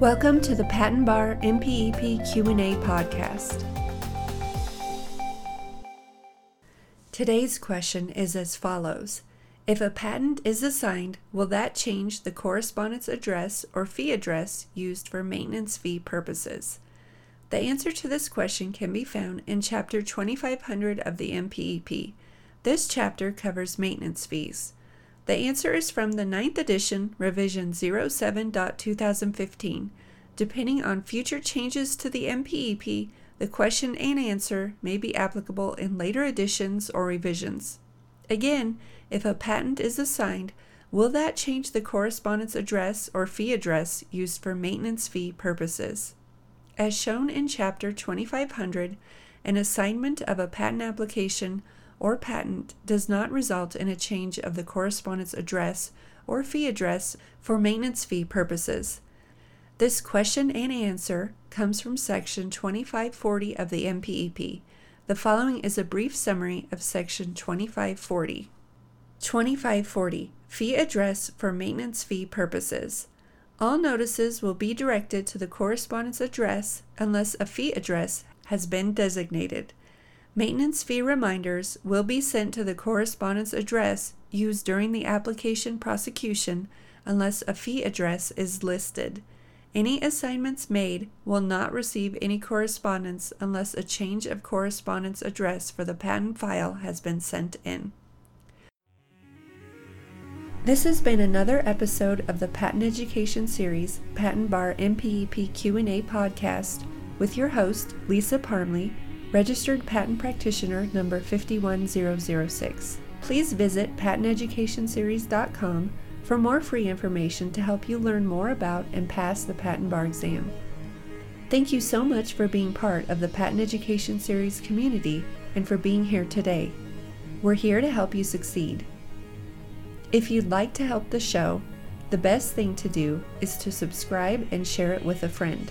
Welcome to the Patent Bar MPEP Q&A podcast. Today's question is as follows: If a patent is assigned, will that change the correspondence address or fee address used for maintenance fee purposes? The answer to this question can be found in chapter 2500 of the MPEP. This chapter covers maintenance fees. The answer is from the 9th edition, revision 07.2015. Depending on future changes to the MPEP, the question and answer may be applicable in later editions or revisions. Again, if a patent is assigned, will that change the correspondence address or fee address used for maintenance fee purposes? As shown in Chapter 2500, an assignment of a patent application or patent does not result in a change of the correspondent's address or fee address for maintenance fee purposes. This question and answer comes from Section 2540 of the MPEP. The following is a brief summary of Section 2540. 2540 Fee Address for Maintenance Fee Purposes. All notices will be directed to the correspondent's address unless a fee address has been designated. Maintenance fee reminders will be sent to the correspondence address used during the application prosecution unless a fee address is listed. Any assignments made will not receive any correspondence unless a change of correspondence address for the patent file has been sent in. This has been another episode of the Patent Education Series Patent Bar MPEP Q&A podcast with your host Lisa Parmley Registered Patent Practitioner number 51006. Please visit patenteducationseries.com for more free information to help you learn more about and pass the patent bar exam. Thank you so much for being part of the Patent Education Series community and for being here today. We're here to help you succeed. If you'd like to help the show, the best thing to do is to subscribe and share it with a friend.